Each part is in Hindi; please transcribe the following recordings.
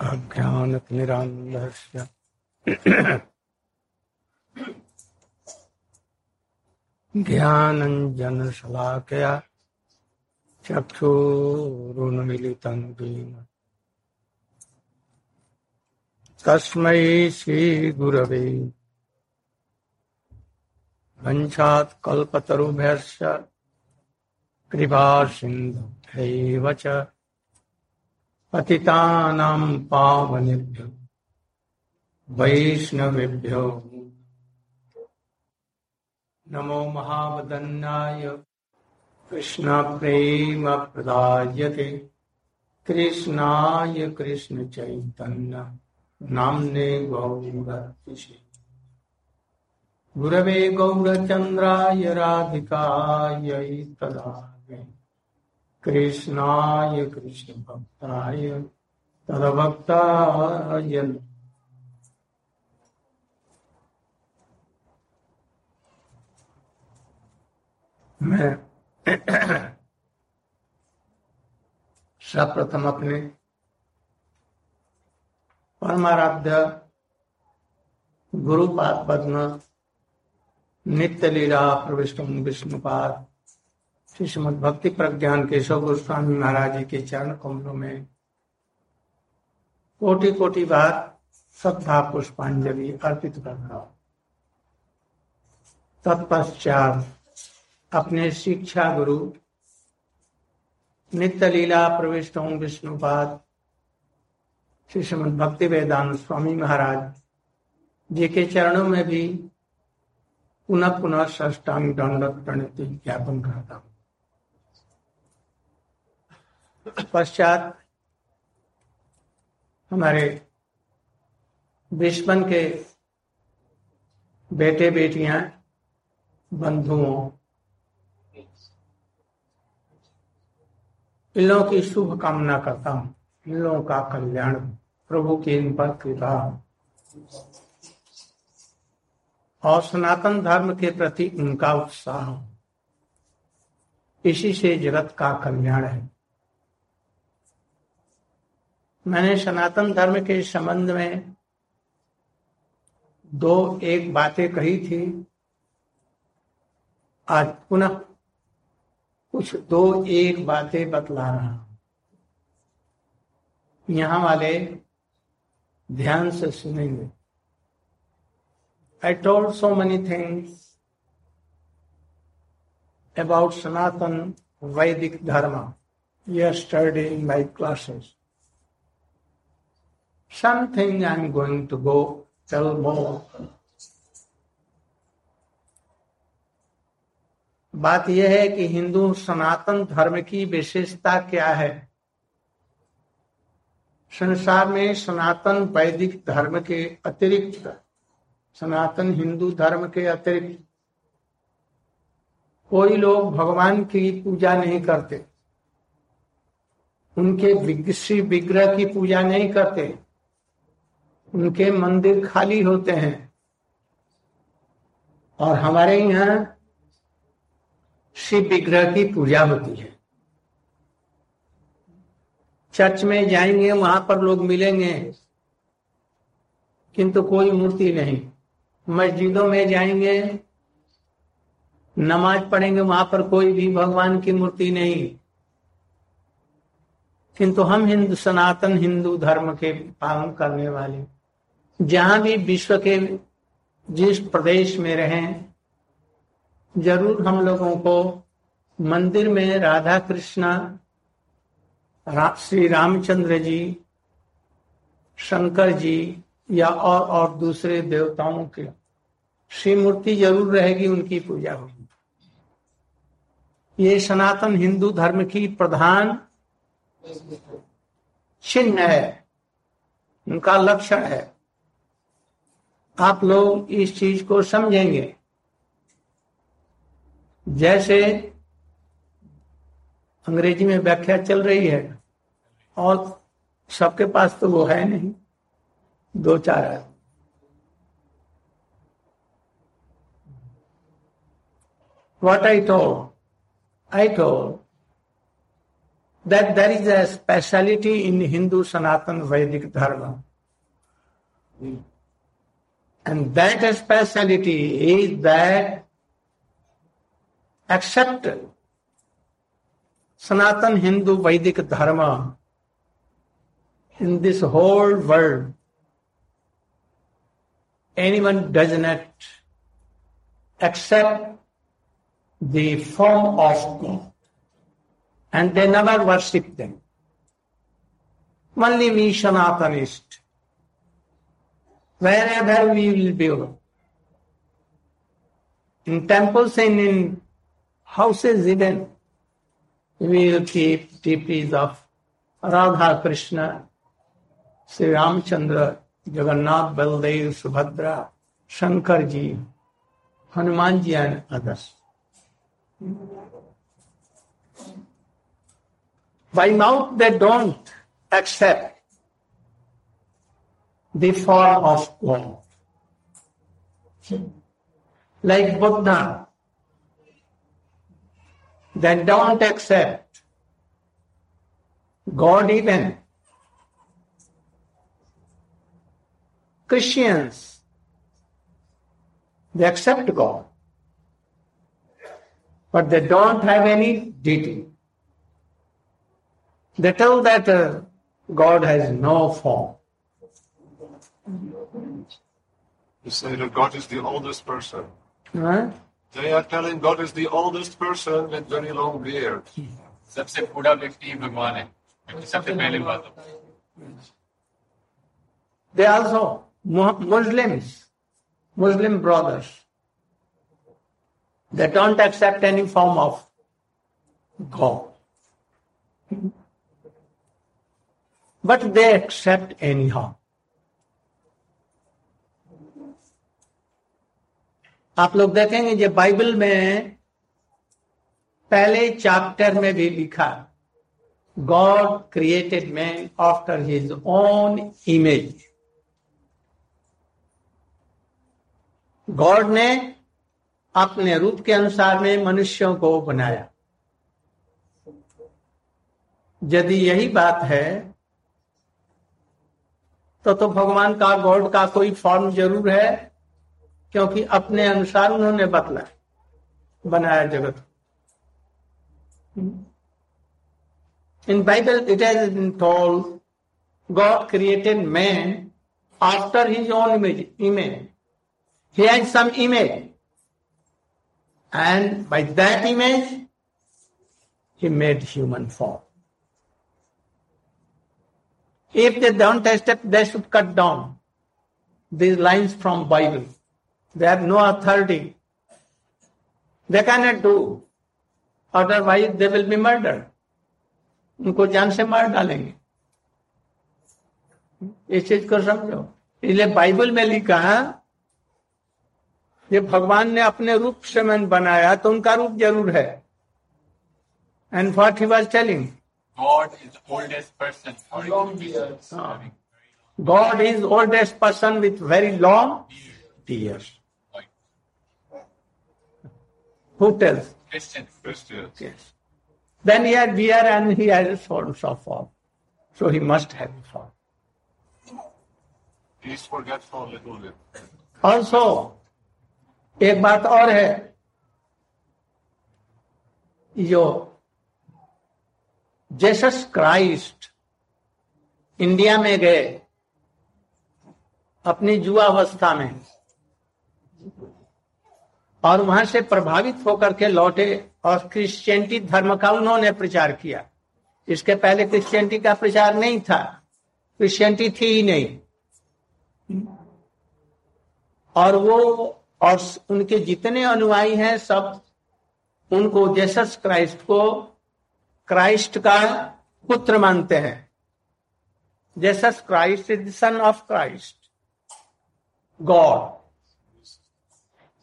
अज्ञानतिमिरान्धस्य ज्ञानञ्जनशलाकया चक्षुरुन्मिलितं येन तस्मै श्रीगुरवे। वञ्चात् कल्पतरुभ्यश्च कृपासिन्धुभ्यैव च। पतितानां पावनेभ्यो वैष्णवेभ्यो। नमो महावदन्नाय। कृष्णप्रेमप्रदायते कृष्णाय कृष्णचैतन्य नाम्ने गौरतिशे गुरवे गौरचन्द्राय राधिकायै तदा कृष्णाय कृष्ण भक्ताय तदभक्ताय मैं सप्रथम अपने परमाराध्य गुरुपाद पद्म नित्य लीला प्रविष्ट विष्णुपाद श्री श्रीमद भक्ति प्रज्ञान केशव गोस्वामी महाराज जी के चरण कमलों में कोटि कोटि बार श्रद्धा, पुष्पांजलि अर्पित करता हूँ। तत्पश्चात अपने शिक्षा गुरु नित्य लीला प्रविष्ट विष्णुपाद, श्री श्रीमद भक्ति वेदांत स्वामी महाराज जी के चरणों में भी पुनः पुनः ष्टांग दंड प्रणति ज्ञापन करता हूँ। पश्चात हमारे विश्वन के बेटे बेटियाँ, बंधुओं इन लोगों की शुभ कामना करता हूँ। इन लोगों का कल्याण प्रभु की इन पर कृपा। और सनातन धर्म के प्रति उनका उत्साह। इसी से जगत का कल्याण है। मैंने सनातन धर्म के संबंध में दो एक बातें कही थी। आज पुनः कुछ दो एक बातें बतला रहा यहाँ वाले ध्यान से सुनेंगे। I told so many things about Sanatan Vaidik Dharma yesterday in my classes. Something I'm going to go tell more. बात यह है कि हिंदू सनातन धर्म की विशेषता क्या है? संसार में सनातन वैदिक धर्म के अतिरिक्त, सनातन हिंदू धर्म के अतिरिक्त, कोई लोग भगवान की पूजा नहीं करते। उनके विग्रह की पूजा नहीं करते। उनके मंदिर खाली होते हैं। और हमारे यहाँ शिव विग्रह की पूजा होती है। चर्च में जाएँगे, वहाँ पर लोग मिलेंगे, किंतु कोई मूर्ति नहीं। मस्जिदों में जाएँगे, नमाज़ पढ़ेंगे, वहाँ पर कोई भी भगवान की मूर्ति नहीं। किंतु हम हिंदू, सनातन हिंदू धर्म के पालन करने वाले। जहाँ भी विश्व के जिस प्रदेश में रहें ज़रूर हम लोगों को मंदिर में राधा कृष्णा रा, श्री रामचंद्र जी शंकर जी या और और दूसरे देवताओं के श्री मूर्ति ज़रूर रहेगी उनकी पूजा होगी। ये सनातन हिंदू धर्म की प्रधान चिन्ह है उनका लक्षण है। आप लोग इस चीज़ को समझेंगे। जैसे अंग्रेज़ी में व्याख्या चल रही है, और सबके पास तो वो है नहीं, दो चार है। What I thought I thought that there is a speciality in Hindu Sanatan Vaidik Dharma And that speciality is that accept Sanatan Hindu Vedic Dharma in this whole world. Anyone does not accept the form of God and they never worship them. Only we Sanatanist, wherever we will be, in temples and in houses even, we will keep TPs of Radha Krishna, Sri Ramchandra, Jagannath, Baldev, Subhadra, Shankar ji, Hanuman ji and others. By mouth they don't accept the form of God. Like Buddha, they don't accept God even. Christians, they accept God, but they don't have any deity. They tell that uh, God has no form. You say that God is the oldest person. Huh? They are telling God is the oldest person with very long beard. सबसे बूढ़ा व्यक्ति भगवान है क्योंकि सबसे पहले बात They also Mu- Muslims, Muslim brothers, they don't accept any form of God. But they accept anyhow. आप लोग देखेंगे जो बाइबल में पहले चैप्टर में भी लिखा God created man after his own image God ने अपने रूप के अनुसार में मनुष्यों को बनाया। यदि यही बात है तो तो भगवान का गॉड का कोई फॉर्म ज़रूर है। क्योंकि अपने अनुसार उन्होंने बतला बनाया जगत in Bible it has been told God created man after his own image image he had some image. And by that image, he made human form. If they don't accept, they should cut down these lines from Bible. They have no authority. They cannot do. Otherwise, they will be murdered. उनको जान से मार डालेंगे। इस चीज़ को समझो। इसलिए बाइबल में लिखा है ये भगवान ने अपने रूप से मन बनाया तो उनका रूप ज़रूर है। And what he was telling God is oldest person God is oldest person with very long tears who tells Christian. Christians. yes then he had beard and he had a sort of form so he must have a form He's forgetful a little bit. Also एक बात और है जो जेसस क्राइस्ट इंडिया में गए अपनी युवावस्था में और वहाँ से प्रभावित होकर के लौटे और क्रिश्चियनिटी धर्म का उन्होंने प्रचार किया। इसके पहले क्रिश्चियनिटी का प्रचार नहीं था। क्रिश्चियनिटी थी ही नहीं। और वो और उनके जितने अनुयायी हैं सब उनको जेसस क्राइस्ट को क्राइस्ट का पुत्र मानते हैं। Jesus Christ is the son of Christ. God.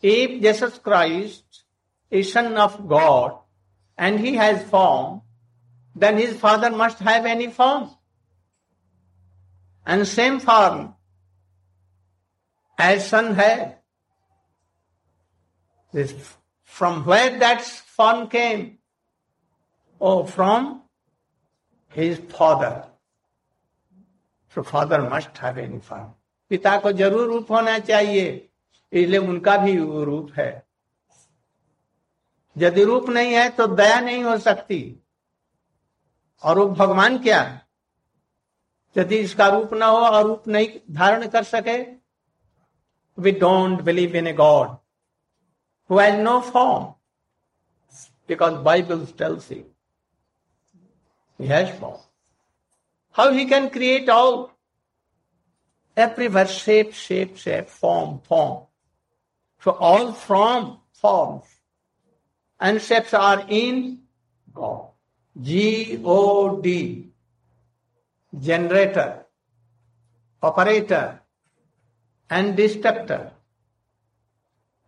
If Jesus Christ is son of God and he has form then his father must have any form and same form as son had. This, from where that form came? Oh, from his father. So father must have any form. पिता को जरूर रूप होना चाहिए इसलिए उनका भी रूप है। यदि रूप नहीं है तो दया नहीं हो सकती। और वो भगवान क्या? यदि इसका रूप ना हो और रूप नहीं धारण कर सके we don't believe in a God who no form because Bible tells he has form how he can create all everywhere shape, shape, shape, form, form. So all from forms and shapes are in God. G O D generator, operator, and destructor.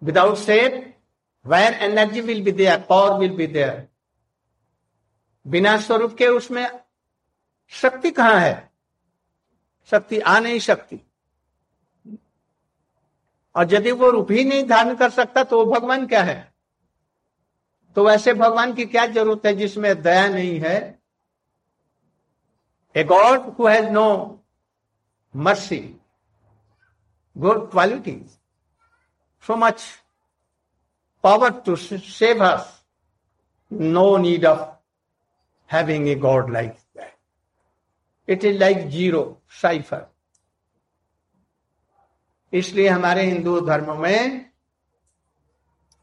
Without shape, where energy will be there, power will be there. बिना स्वरूप के उसमें शक्ति कहाँ है शक्ति आ नहीं सकती और यदि वो रूप ही नहीं धारण कर सकता तो वो भगवान क्या है? तो वैसे भगवान की क्या ज़रूरत है जिसमें दया नहीं है? A God who has no mercy good quality so much power to save has no need of having a God like it is like zero cipher इसलिए हमारे हिंदू धर्म में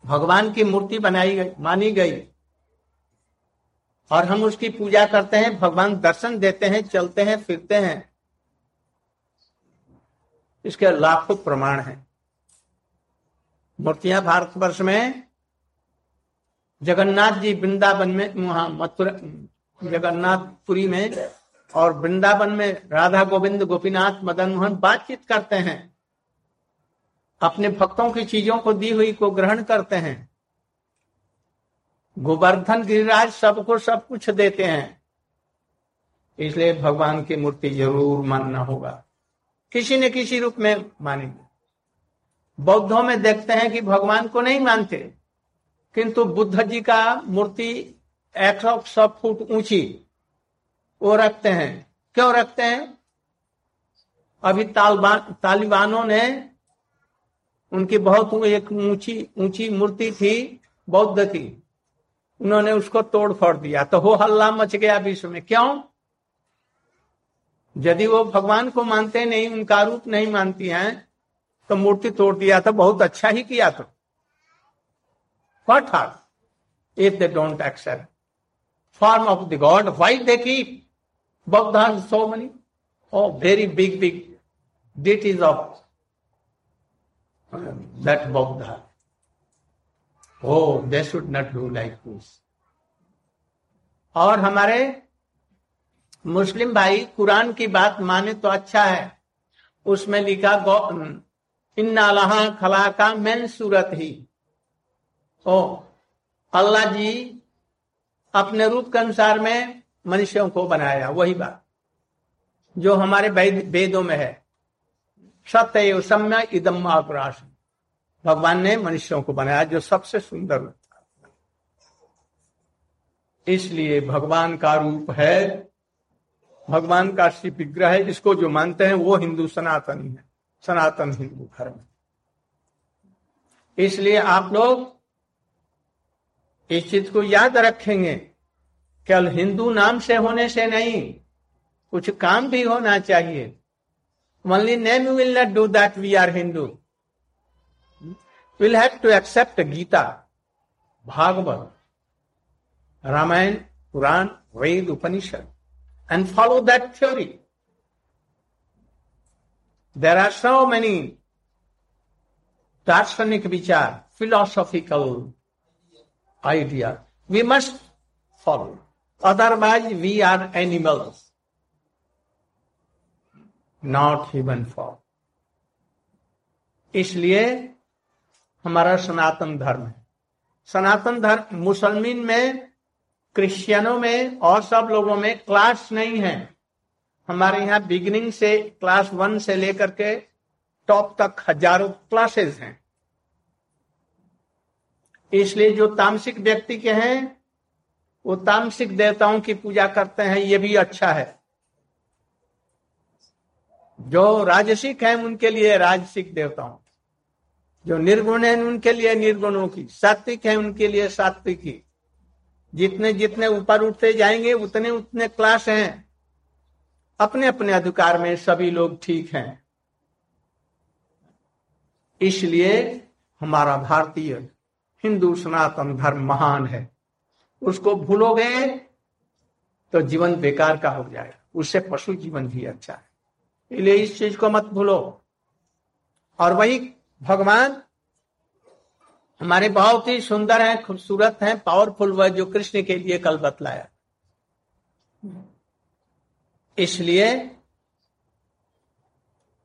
भगवान की मूर्ति बनाई गई, मानी गई। और हम उसकी पूजा करते हैं, भगवान दर्शन देते हैं, चलते हैं, फिरते हैं। इसके लाखों प्रमाण हैं। मूर्तियाँ भारतवर्ष में जगन्नाथ जी वृंदावन में, वहाँ मथुरा, जगन्नाथपुरी में और वृंदावन में राधा गोविंद, गोपीनाथ, मदन मोहन बातचीत करते हैं। अपने भक्तों की चीज़ों को दी हुई को ग्रहण करते हैं। गोवर्धन गिरिराज सबको सब कुछ देते हैं। इसलिए भगवान की मूर्ति ज़रूर मानना होगा। किसी न किसी रूप में मानेंगे। बौद्धों में देखते हैं कि भगवान को नहीं मानते, किंतु बुद्ध जी का मूर्ति एक सौ सौ फुट ऊँची, वो रखते हैं। क्यों रखते हैं? अभी तालिबान तालिबानों ने उनकी बहुत एक ऊँची ऊँची मूर्ति थी, बौद्ध की। उन्होंने उसको तोड़ फोड़ दिया। तो हो हल्ला मच गया विश्व में। क्यों? यदि वो भगवान को मानते नहीं, उनका रूप नहीं मानती हैं तो मूर्ति तोड़ दिया था बहुत अच्छा ही किया तो। What are if they don't accept. Form of the god. Why they keep? Buddha so many oh very big big deities of that Buddha Oh, they should not do like this. और हमारे मुस्लिम भाई कुरान की बात माने तो अच्छा है। उसमें लिखा इन नाला खला का मेन सूरत। ही ओ अल्लाह जी अपने रूप के अनुसार में मनुष्यों को बनाया वही बात जो हमारे वेदों में है। सत्य सम्य इदम आक्राश भगवान ने मनुष्यों को बनाया जो सबसे सुंदर था इसलिए भगवान का रूप है, भगवान का श्री विग्रह है इसको जो मानते हैं वो हिंदू सनातनी है सनातन हिंदू धर्म इसलिए आप लोग इस चीज़ को याद रखेंगे, केवल हिंदू नाम से होने से नहीं, कुछ काम भी होना चाहिए। Only name will not do that we are Hindu. We'll have to accept Gita, Bhagavad, Ramayana, Puran, Ved, Upanishad and follow that theory. There are so many Darshanic vichar, philosophical idea. We must follow. Otherwise, we are animals. Not human form. इसलिए हमारा सनातन धर्म है। सनातन धर्म, मुसलमान में, क्रिश्चियनों में और सब लोगों में क्लास नहीं है। हमारे यहाँ बिगिनिंग से क्लास वन से लेकर के टॉप तक हज़ारों क्लासेस हैं। इसलिए जो तामसिक व्यक्ति के हैं, वो तामसिक देवताओं की पूजा करते हैं, ये भी अच्छा है। जो राजसिक है, उनके लिए राजसिक देवताओं। जो निर्गुण है, उनके लिए निर्गुणों की। सात्विक है, उनके लिए सात्विक। की जितने जितने ऊपर उठते जाएँगे, उतने उतने क्लास हैं। अपने अपने अधिकार में सभी लोग ठीक हैं। इसलिए हमारा भारतीय हिंदू सनातन धर्म महान है। उसको भूलोगे तो जीवन बेकार का हो जाएगा। उससे पशु जीवन भी अच्छा है। इसलिए इस चीज़ को मत भूलो। और वही भगवान हमारे बहुत ही सुंदर हैं, खूबसूरत हैं पावरफुल वह जो कृष्ण के लिए कल बतलाया। इसलिए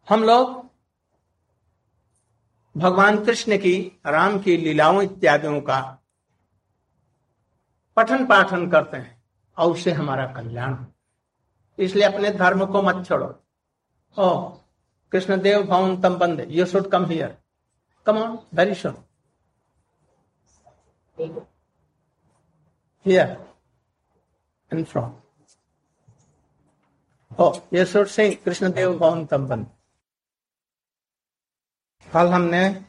हम लोग भगवान कृष्ण की, राम की लीलाओं, इत्यादियों का पठन पाठन करते हैं और उससे हमारा कल्याण हो। इसलिए अपने धर्म को मत छोड़ो। भवन तम बंदे you should come here come on very should here in from oh yeah should say Krishnadeva भवन तम बंदे कल हमने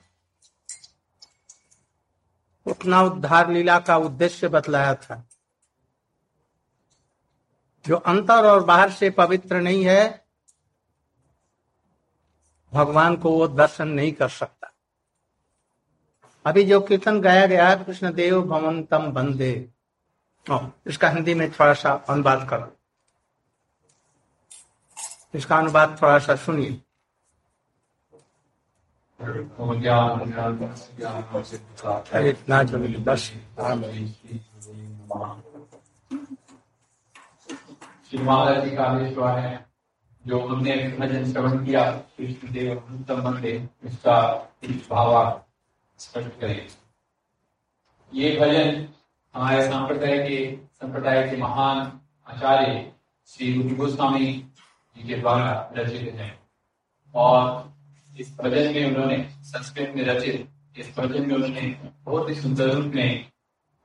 उतना उद्धार लीला का उद्देश्य बतलाया था। जो अंतर और बाहर से पवित्र नहीं है भगवान को वो दर्शन नहीं कर सकता। अभी जो कीर्तन गाया गया कृष्ण देव भवंतम बंदे इसका हिंदी में थोड़ा सा अनुवाद करो। इसका अनुवाद थोड़ा सा सुनिए इतना जो बस। श्री महाराज जी है जो हमने भजन श्रवण किया कृष्ण देव उत्तम मंदे इसका भाव स्पष्ट करें। ये भजन हमारे संप्रदाय के संप्रदाय के महान आचार्य श्री रूपी गोस्वामी जी के द्वारा रचित है। और इस भजन में उन्होंने, संस्कृत में रचित, इस भजन में उन्होंने बहुत ही सुंदर रूप में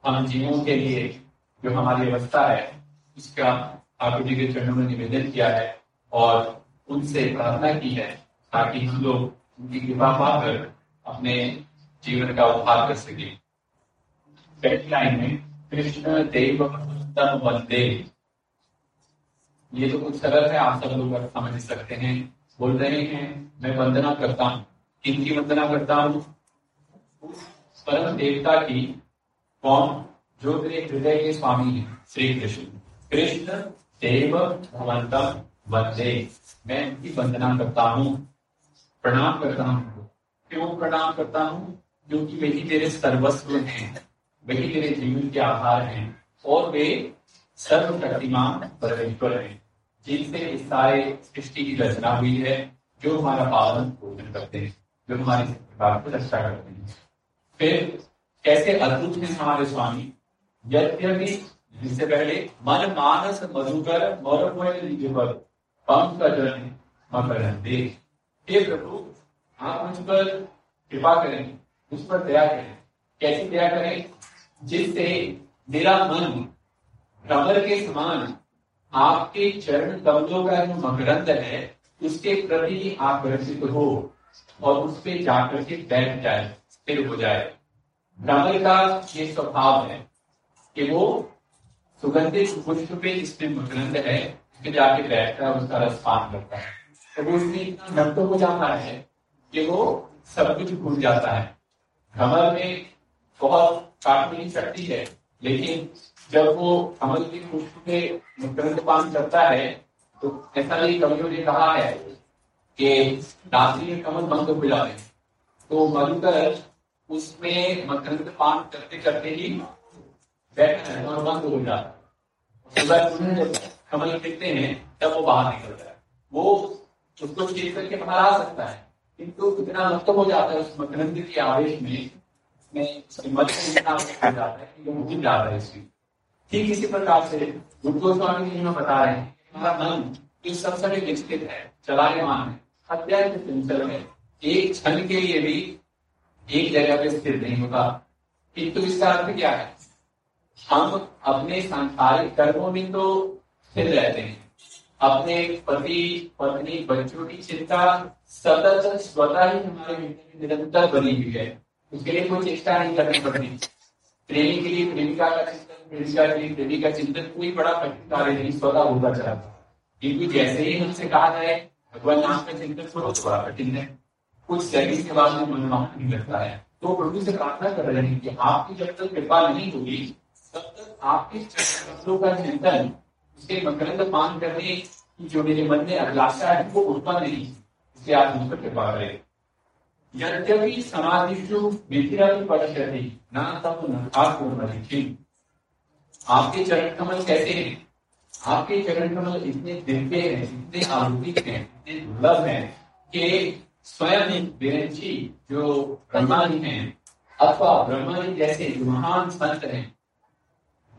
हम जीवों के लिए जो हमारी अवस्था है, उसका ठाकुर जी के चरणों में निवेदन किया है। और उनसे प्रार्थना की है ताकि हम लोग उनकी कृपा पाकर अपने जीवन का उद्धार कर सके। लाइन में, कृष्ण देव वंदे। ये तो कुछ सरल है, आप सब लोग समझ सकते हैं। बोल रहे हैं, मैं वंदना करता हूँ। किनकी वंदना करता हूँ? परम देवता की कौन? जो मेरे हृदय के स्वामी है, श्री कृष्ण। कृष्ण देव भवंतम। वंदे। मैं इनकी वंदना करता हूँ, प्रणाम करता हूँ। क्यों प्रणाम करता हूँ? क्योंकि वही तेरे सर्वस्व हैं वही तेरे जीवन के आधार हैं, और वे सर्वशक्तिमान परमेश्वर हैं, जिनसे इस सारे सृष्टि की रचना हुई है, जो हमारा पालन पोषण करते हैं, जो हमारी प्रकार को रक्षा करते हैं। फिर कैसे अद्भुत हैं हमारे स्वामी? यद्यपि, इससे पहले मन मानस मधुकर मौरव पंख का जन मकर देख हे प्रभु, आप मुझ पर कृपा करें, मुझ पर दया करें। कैसी दया करें? जिससे मेरा मन कमर के समान आपके चरण कमलों का जो मकरंद है, उसके प्रति आकर्षित हो और उस पर जाकर के बैठ जाए, स्थिर हो जाए। भ्रमर का ये स्वभाव है कि वो सुगंधित पुष्प पे जिसमें मकरंद है उसमें जाके बैठता है उसका रस पान करता है। तो वो इतना नक्त हो जाता है, कि वो सब कुछ भूल जाता है। भ्रमर में बहुत काटने शक्ति है, लेकिन जब वो अमल की पुष्प के मकरंद पान करता है तो ऐसा नहीं कवियों ने कहा है कि रात्रि में कमल बंद हो जाते तो मधुकर उसमें मकरंद पान करते करते ही बैठा है और बंद हो जाता जब कमल देखते हैं, तब वो बाहर निकलता है। वो उसको चीज़ करके बाहर आ सकता है। किंतु इतना मत हो जाता है उस मकरंद के आवेश में में ठीक इसी प्रकार से जी हमें बता रहे हैं हमारा मन इस सब समय विकसित है, चलायमान है चंचल है। एक क्षण के लिए भी एक जगह पे स्थिर नहीं होता। किंतु इसका अर्थ क्या है? हम अपने सांसारिक कर्मों में तो स्थिर रहते हैं। अपने पति, पत्नी, बच्चों की चिंता, सतत स्वतः ही हमारे में निरंतर बनी हुई है। उसके लिए कोई चेष्टा नहीं करनी पड़ती। प्रेमी के लिए प्रेमिका का चिंतन, प्रेमिका के लिए प्रेमी का चिंतन, कोई बड़ा कठिन कार्य नहीं, स्वतः होता चला। क्योंकि जैसे ही हमसे कहा जाए, भगवान नाम का चिंतन करो तो बड़ा कठिन है। कुछ सेकंड के बाद में मनमोहन नहीं लगता है। तो प्रभु से प्रार्थना कर रहे हैं कि आपकी जब तक कृपा नहीं होगी, तब तक आपके का चिंतन उसके मकरंद पान करने की जो मेरे मन में अभिलाषा है, वो उत्पन्न नहीं इसलिए आप मुझ पर कृपा करें। यद्यपि समाधिषु मिथिरपि पश्यति, न तब न आपके चरण कमल कैसे हैं? आपके चरण कमल इतने दिव्य हैं, इतने आलोकित हैं, इतने दुर्लभ हैं कि स्वयं जी जो ब्रह्मा जी हैं, अथवा ब्रह्मा जी जैसे महान संत हैं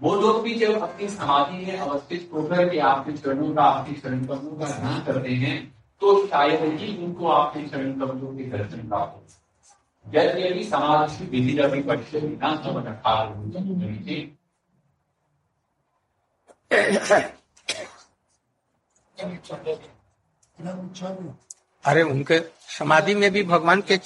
वो लोग भी जब अपनी समाधि में अवस्थित होकर के आपके चरणों का आपके चरण कमलों का ध्यान करते हैं तो शायद ही उनको आपके चरण कमलों के दर्शन प्राप्त हो। यदि समाधि विधि रवि पक्ष बिना सब रखा अरे उनके समाधि में भी भगवान के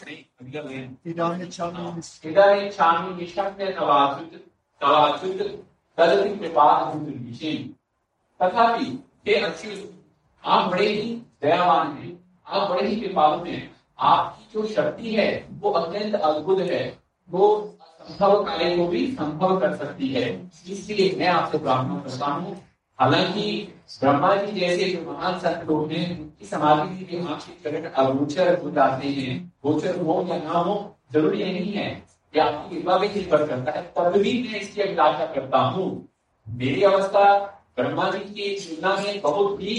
तथापि हे अच्युत आप बड़े ही दयावान हैं, आप बड़े ही कृपालु हैं। आपकी जो शक्ति है, वो अत्यंत अद्भुत है। वो संभव कार्य को भी संभव कर सकती है। इसलिए मैं आपसे प्रार्थना करता हूँ, हालाँकि ब्रह्मा जी जैसे जो महान संत लोग हैं, उनकी समाधि के आपके चरण अगोचर हो जाते हैं। गोचर हो या ना हो, ज़रूरी नहीं है। कि आपकी कृपा भी निर्भर करता है। तब भी मैं इसकी अभिलाषा करता हूँ। मेरी अवस्था ब्रह्मा जी की तुलना में बहुत ही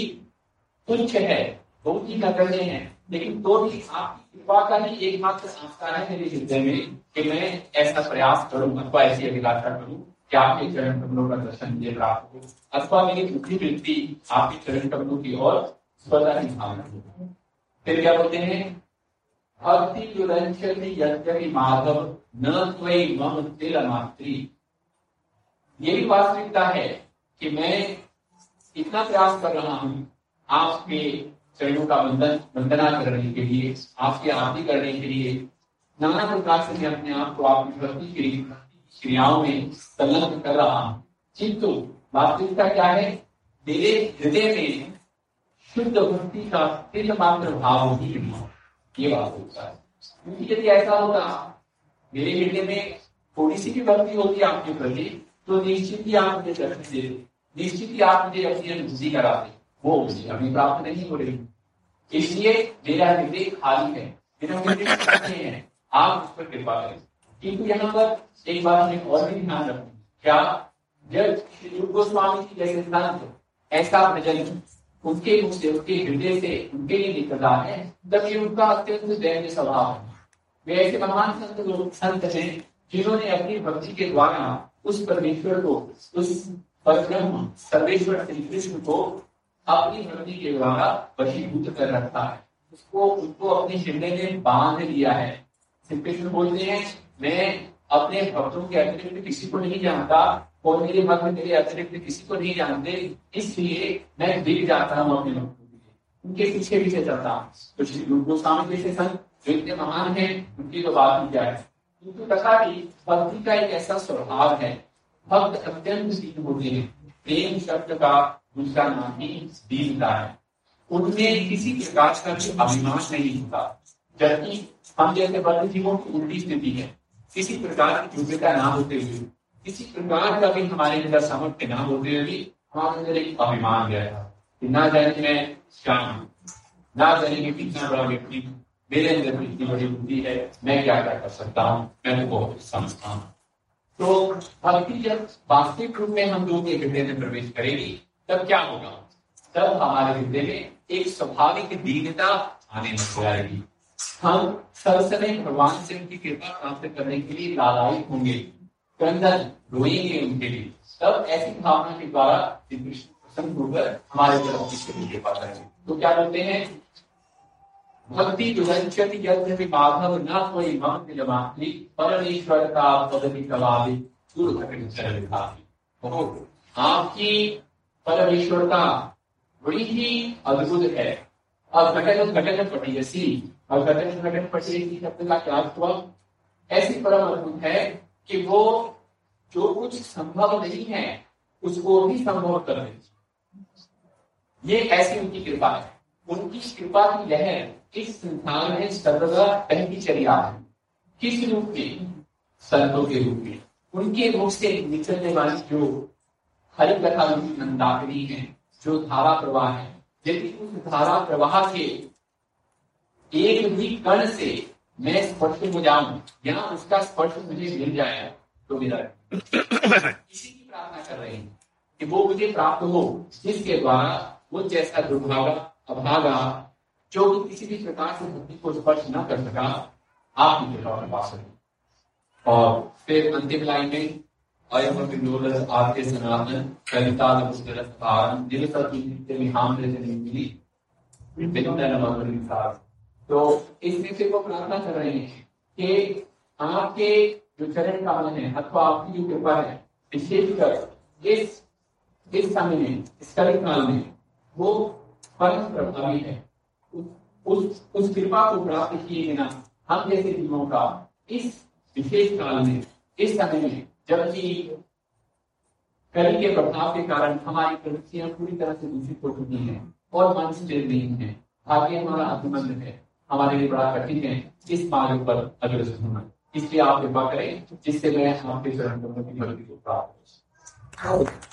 तुच्छ है, बहुत ही नगण्य है। लेकिन तो भी आपकी कृपा का ही एकमात्र आस्था है मेरे हृदय में कि मैं ऐसा प्रयास करूँ, अथवा ऐसी अभिलाषा करूँ कि आपके चरण कमलों का दर्शन मुझे प्राप्त हो, अथवा मेरी बुद्धि वृत्ति आपके चरण कमलों की ओर स्वतः ही भावना हो। फिर क्या बोलते हैं? भक्ति युरंचति यद्यपि माधव, न त्वयि मम तेल मात्री ये भी वास्तविकता है कि मैं इतना प्रयास कर रहा हूँ आपके चरणों का बंधन वंदना करने के लिए, आपकी आरती करने के लिए। नाना प्रकार से मैं अपने आप को आपकी भक्ति के क्रियाओं में संलग्न कर रहा हूँ। किंतु वास्तविकता क्या है? मेरे हृदय में शुद्ध भक्ति का तिल मात्र भाव ही। ये वास्तविकता है। क्योंकि यदि ऐसा होता मेरे हृदय में थोड़ी सी भी भक्ति होती आपके प्रति तो निश्चित ही आप मुझे दर्शन दे निश्चित ही आप मुझे अपनी अनुभूति कराते वो मुझे अभी प्राप्त नहीं हो रही। इसलिए मेरा हृदय खाली है। मेरा हृदय है। आप उस पर कृपा करें। किंतु यहाँ पर एक बात में और भी ध्यान रखें क्या जब श्री गोस्वामी जी जैसे संत ऐसा भजन उनके मुख से उनके हृदय से उनके लिए निकला है। ये उनका अत्यंत दैन्य स्वभाव है। वे ऐसे महान संत लोग संत हैं, जिन्होंने अपनी भक्ति के द्वारा उस परमेश्वर को, उस परब्रह्म, सर्वेश्वर श्री कृष्ण को अपनी भक्ति के द्वारा वशीभूत कर रखा है। उसको उनको अपने हृदय में बाँध लिया है। श्री कृष्ण बोलते हैं, मैं अपने भक्तों के अतिरिक्त किसी को नहीं जानता और मेरे भक्त, मेरे अतिरिक्त, किसी को नहीं जानते, इसलिए मैं दिख जाता हूँ अपने भक्तों के लिए। उनके पीछे पीछे चलता हूँ। तो श्री गुरु जैसे संत, जो इतने महान है, उनकी तो बात ही क्या है किंतु तथापि भक्ति का एक ऐसा स्वभाव है। भक्त अत्यंत दीन होते हैं। प्रेम शब्द का दूसरा नाम ही दीनता है। उनमें किसी प्रकार का भी अभिमान नहीं होता। जबकि हम जैसे बद्ध जीवों की उल्टी स्थिति है। किसी प्रकार की योग्यता ना होते हुए किसी प्रकार का भी हमारे अंदर सामर्थ्य ना होते हुए भी हमारे अंदर एक अभिमान गया था कि ना जाने मैं श्याम ना जाने कि कितना बड़ा व्यक्ति मेरे अंदर इतनी बड़ी बुद्धि है, मैं क्या क्या कर सकता हूँ, मैं तो बहुत समझता हूँ। तो भक्ति जब वास्तविक रूप में हम लोग के हृदय में प्रवेश करेगी, तब क्या होगा? तब हमारे हृदय में एक स्वाभाविक दीनता आने लग जाएगी। हम सब भगवान से उनकी कृपा प्राप्त करने के लिए लालायित होंगे। रोएँगे उनके लिए। तब ऐसी भावना के द्वारा प्रसन्न होकर हमारे तरफ़ की कृपा करेंगे तो क्या बोलते हैं? भक्ति दुरंचति यद्यपि माधव न कोई मम निलमात्री परमेश्वर का पदवी कवादि दूर तो आपकी परमेश्वरता बड़ी ही अद्भुत है। अब घटन घटन पटियसी और घटन घटन पटियसी शब्द का क्या हुआ? ऐसी परम अद्भुत है कि वो जो कुछ संभव नहीं है, उसको भी संभव कर देती ये ऐसी उनकी कृपा है। उनकी कृपा की लहर इस संसार में सर्वदा पहली चली आ है? किस रूप में? संतों के रूप में। उनके मुख से निकलने वाली जो हरि कथा मंदाकिनी है, जो धारा प्रवाह है, यदि उस धारा प्रवाह के एक भी कण से मैं स्पर्श हो जाऊँ, या उसका स्पर्श मुझे मिल जाए तो मेरा इसी की प्रार्थना कर रहे हैं कि वो मुझे प्राप्त हो, जिसके द्वारा वो जैसा दुर्भागा अभागा, जो कि किसी भी प्रकार से बुद्धि को स्पर्श न कर सका, आप मुझे पा सके। और फिर अंतिम लाइन में अयमपि नूलस आद्य सनातन, कविता भारम दिल तो इसमें से वो प्रार्थना कर रहे हैं कि आपके जो चरण काल है, अथवा आपकी जो कृपा है विशेषकर इस इस समय में, इस कलिक काल में वो परम प्रभावी है। उस उस कृपा को प्राप्त किए बिना हम जैसे जीवों का इस विशेष काल में, इस समय में जबकि कली के प्रभाव के कारण हमारी प्रवृत्तियाँ पूरी तरह से दूषित हो चुकी हैं और मन स्थिर नहीं है आगे हमारा अभिमंद है। हमारे लिए बड़ा कठिन है। इस मार्ग पर अग्रसर होना। इसलिए आप कृपा करें, जिससे मैं आपके चरण को प्राप्त